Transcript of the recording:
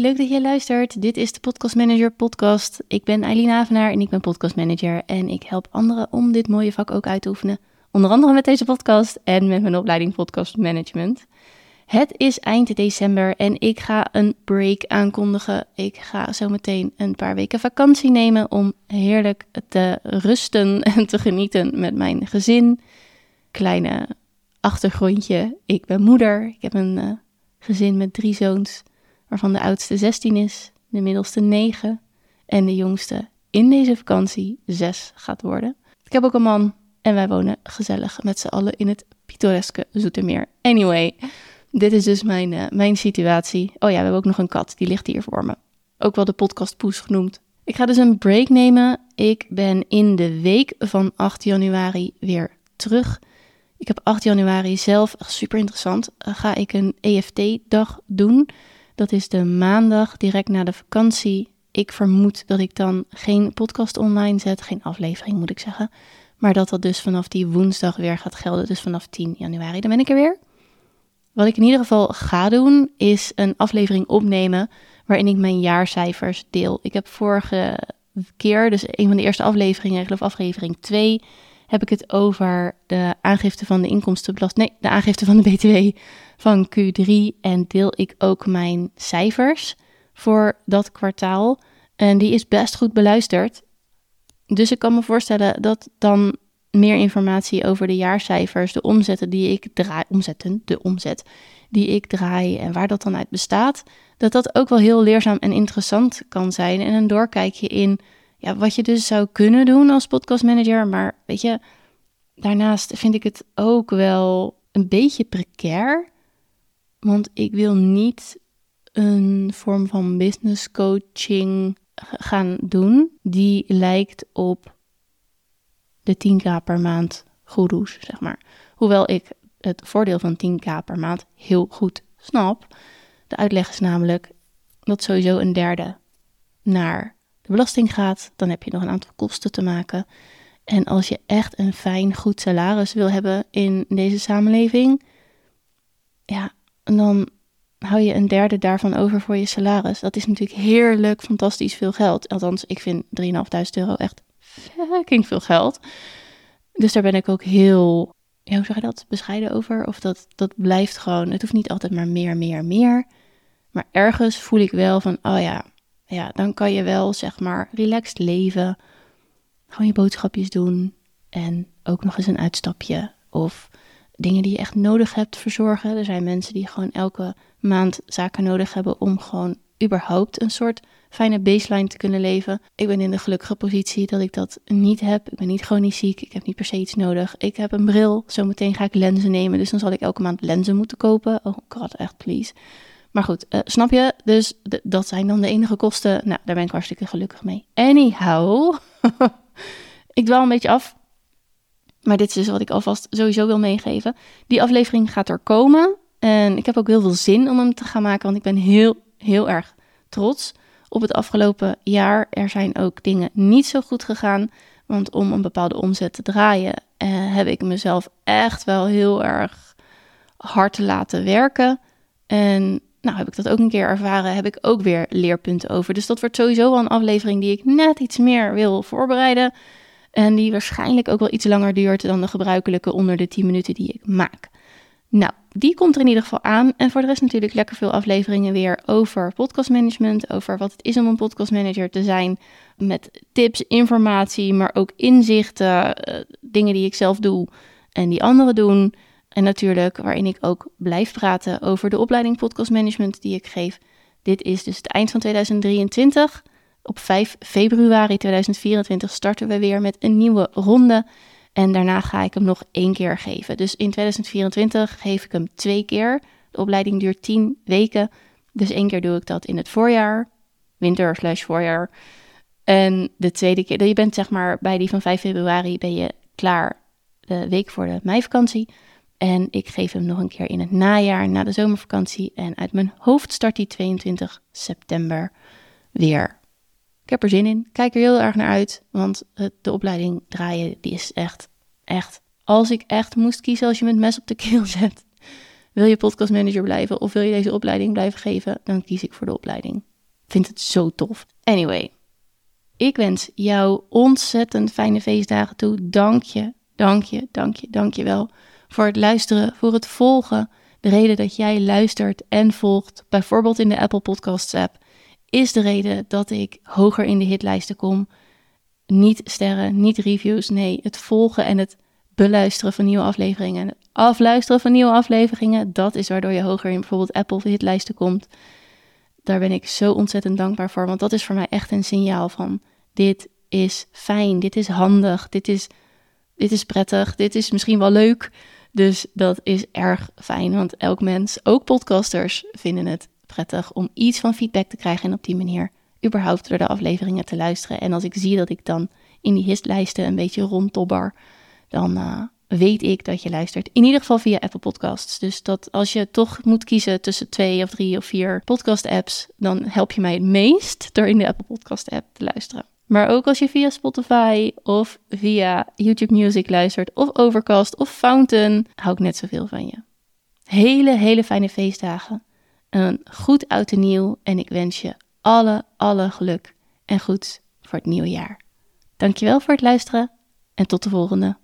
leuk dat je luistert. Dit is de Podcast Manager podcast. Ik ben Eileen Avenaar en ik ben podcast manager en ik help anderen om dit mooie vak ook uit te oefenen. Onder andere met deze podcast en met mijn opleiding podcast management. Het is eind december en ik ga een break aankondigen. Ik ga zo meteen een paar weken vakantie nemen om heerlijk te rusten en te genieten met mijn gezin. Kleine achtergrondje. Ik ben moeder. Ik heb een uh, gezin met drie zoons, waarvan de oudste 16 is, de middelste 9 en de jongste in deze vakantie 6 gaat worden. Ik heb ook een man en wij wonen gezellig met z'n allen in het pittoreske Zoetermeer. Anyway, dit is dus mijn, uh, mijn situatie. Oh ja, we hebben ook nog een kat, die ligt hier voor me. Ook wel de podcast Poes genoemd. Ik ga dus een break nemen. Ik ben in de week van 8 januari weer terug. Ik heb 8 januari zelf, super interessant, eh, ga ik een EFT-dag doen. Dat is de maandag direct na de vakantie. Ik vermoed dat ik dan geen podcast online zet, geen aflevering moet ik zeggen. Maar dat dat dus vanaf die woensdag weer gaat gelden, dus vanaf 10 januari. Dan ben ik er weer. Wat ik in ieder geval ga doen, is een aflevering opnemen waarin ik mijn jaarcijfers deel. Ik heb vorige keer, dus een van de eerste afleveringen, ik geloof aflevering 2, heb ik het over de aangifte van de inkomstenbelasting. Nee, de aangifte van de BTW van Q3. En deel ik ook mijn cijfers voor dat kwartaal. En die is best goed beluisterd. Dus ik kan me voorstellen dat dan meer informatie over de jaarcijfers, de omzetten die ik draai, omzetten, de omzet die ik draai en waar dat dan uit bestaat, dat dat ook wel heel leerzaam en interessant kan zijn. En een doorkijkje in ja, wat je dus zou kunnen doen als podcastmanager. Maar weet je, daarnaast vind ik het ook wel een beetje precair. Want ik wil niet een vorm van business coaching gaan doen die lijkt op de 10k per maand goeroes, zeg maar. Hoewel ik het voordeel van 10k per maand heel goed snap. De uitleg is namelijk dat sowieso een derde naar belasting gaat, dan heb je nog een aantal kosten te maken. En als je echt een fijn, goed salaris wil hebben in deze samenleving, ja, dan hou je een derde daarvan over voor je salaris. Dat is natuurlijk heerlijk, fantastisch veel geld. Althans, ik vind 3.500 euro echt fucking veel geld. Dus daar ben ik ook heel, ja, hoe zeg je dat, bescheiden over. Of dat, dat blijft gewoon, het hoeft niet altijd maar meer, meer, meer. Maar ergens voel ik wel van, oh ja, ja, dan kan je wel zeg maar relaxed leven. Gewoon je boodschapjes doen. En ook nog eens een uitstapje. Of dingen die je echt nodig hebt verzorgen. Er zijn mensen die gewoon elke maand zaken nodig hebben om gewoon überhaupt een soort fijne baseline te kunnen leven. Ik ben in de gelukkige positie dat ik dat niet heb. Ik ben niet chronisch ziek. Ik heb niet per se iets nodig. Ik heb een bril. Zometeen ga ik lenzen nemen. Dus dan zal ik elke maand lenzen moeten kopen. Oh god, echt please. Maar goed, uh, snap je? Dus dat zijn dan de enige kosten. Nou, daar ben ik hartstikke gelukkig mee. Anyhow, ik dwaal een beetje af. Maar dit is dus wat ik alvast sowieso wil meegeven. Die aflevering gaat er komen. En ik heb ook heel veel zin om hem te gaan maken. Want ik ben heel, heel erg trots op het afgelopen jaar. Er zijn ook dingen niet zo goed gegaan. Want om een bepaalde omzet te draaien, eh, heb ik mezelf echt wel heel erg hard laten werken. En nou, heb ik dat ook een keer ervaren, heb ik ook weer leerpunten over. Dus dat wordt sowieso wel een aflevering die ik net iets meer wil voorbereiden. En die waarschijnlijk ook wel iets langer duurt dan de gebruikelijke onder de 10 minuten die ik maak. Nou, die komt er in ieder geval aan. En voor de rest natuurlijk lekker veel afleveringen weer over podcastmanagement. Over wat het is om een podcastmanager te zijn. Met tips, informatie, maar ook inzichten. Uh, dingen die ik zelf doe en die anderen doen. En natuurlijk waarin ik ook blijf praten over de opleiding podcast management die ik geef. Dit is dus het eind van 2023. Op 5 februari 2024 starten we weer met een nieuwe ronde. En daarna ga ik hem nog één keer geven. Dus in 2024 geef ik hem twee keer. De opleiding duurt 10 weken. Dus één keer doe ik dat in het voorjaar. Winter slash voorjaar. En de tweede keer, je bent zeg maar bij die van 5 februari ben je klaar de week voor de meivakantie. En ik geef hem nog een keer in het najaar, na de zomervakantie. En uit mijn hoofd start die 22 september weer. Ik heb er zin in. Kijk er heel erg naar uit. Want de opleiding draaien, die is echt, echt. Als ik echt moest kiezen als je me het mes op de keel zet. Wil je podcastmanager blijven of wil je deze opleiding blijven geven? Dan kies ik voor de opleiding. vind het zo tof. Anyway, ik wens jou ontzettend fijne feestdagen toe. Dank je, dank je, dank je, dank je wel voor het luisteren, voor het volgen. De reden dat jij luistert en volgt, bijvoorbeeld in de Apple Podcasts app, is de reden dat ik hoger in de hitlijsten kom. Niet sterren, niet reviews, nee, het volgen en het beluisteren van nieuwe afleveringen. Het afluisteren van nieuwe afleveringen, dat is waardoor je hoger in bijvoorbeeld Apple hitlijsten komt. Daar ben ik zo ontzettend dankbaar voor, want dat is voor mij echt een signaal van dit is fijn, dit is handig, dit is, dit is prettig, dit is misschien wel leuk. Dus dat is erg fijn, want elk mens, ook podcasters, vinden het prettig om iets van feedback te krijgen en op die manier überhaupt door de afleveringen te luisteren. En als ik zie dat ik dan in die histlijsten een beetje rondtobber, dan uh, weet ik dat je luistert. In ieder geval via Apple Podcasts. Dus dat als je toch moet kiezen tussen twee of drie of vier podcast apps, dan help je mij het meest door in de Apple Podcast app te luisteren. Maar ook als je via Spotify of via YouTube Music luistert, of Overcast of Fountain, hou ik net zoveel van je. Hele, hele fijne feestdagen. Een goed oud en nieuw en ik wens je alle, alle geluk en goed voor het nieuwe jaar. Dankjewel voor het luisteren en tot de volgende.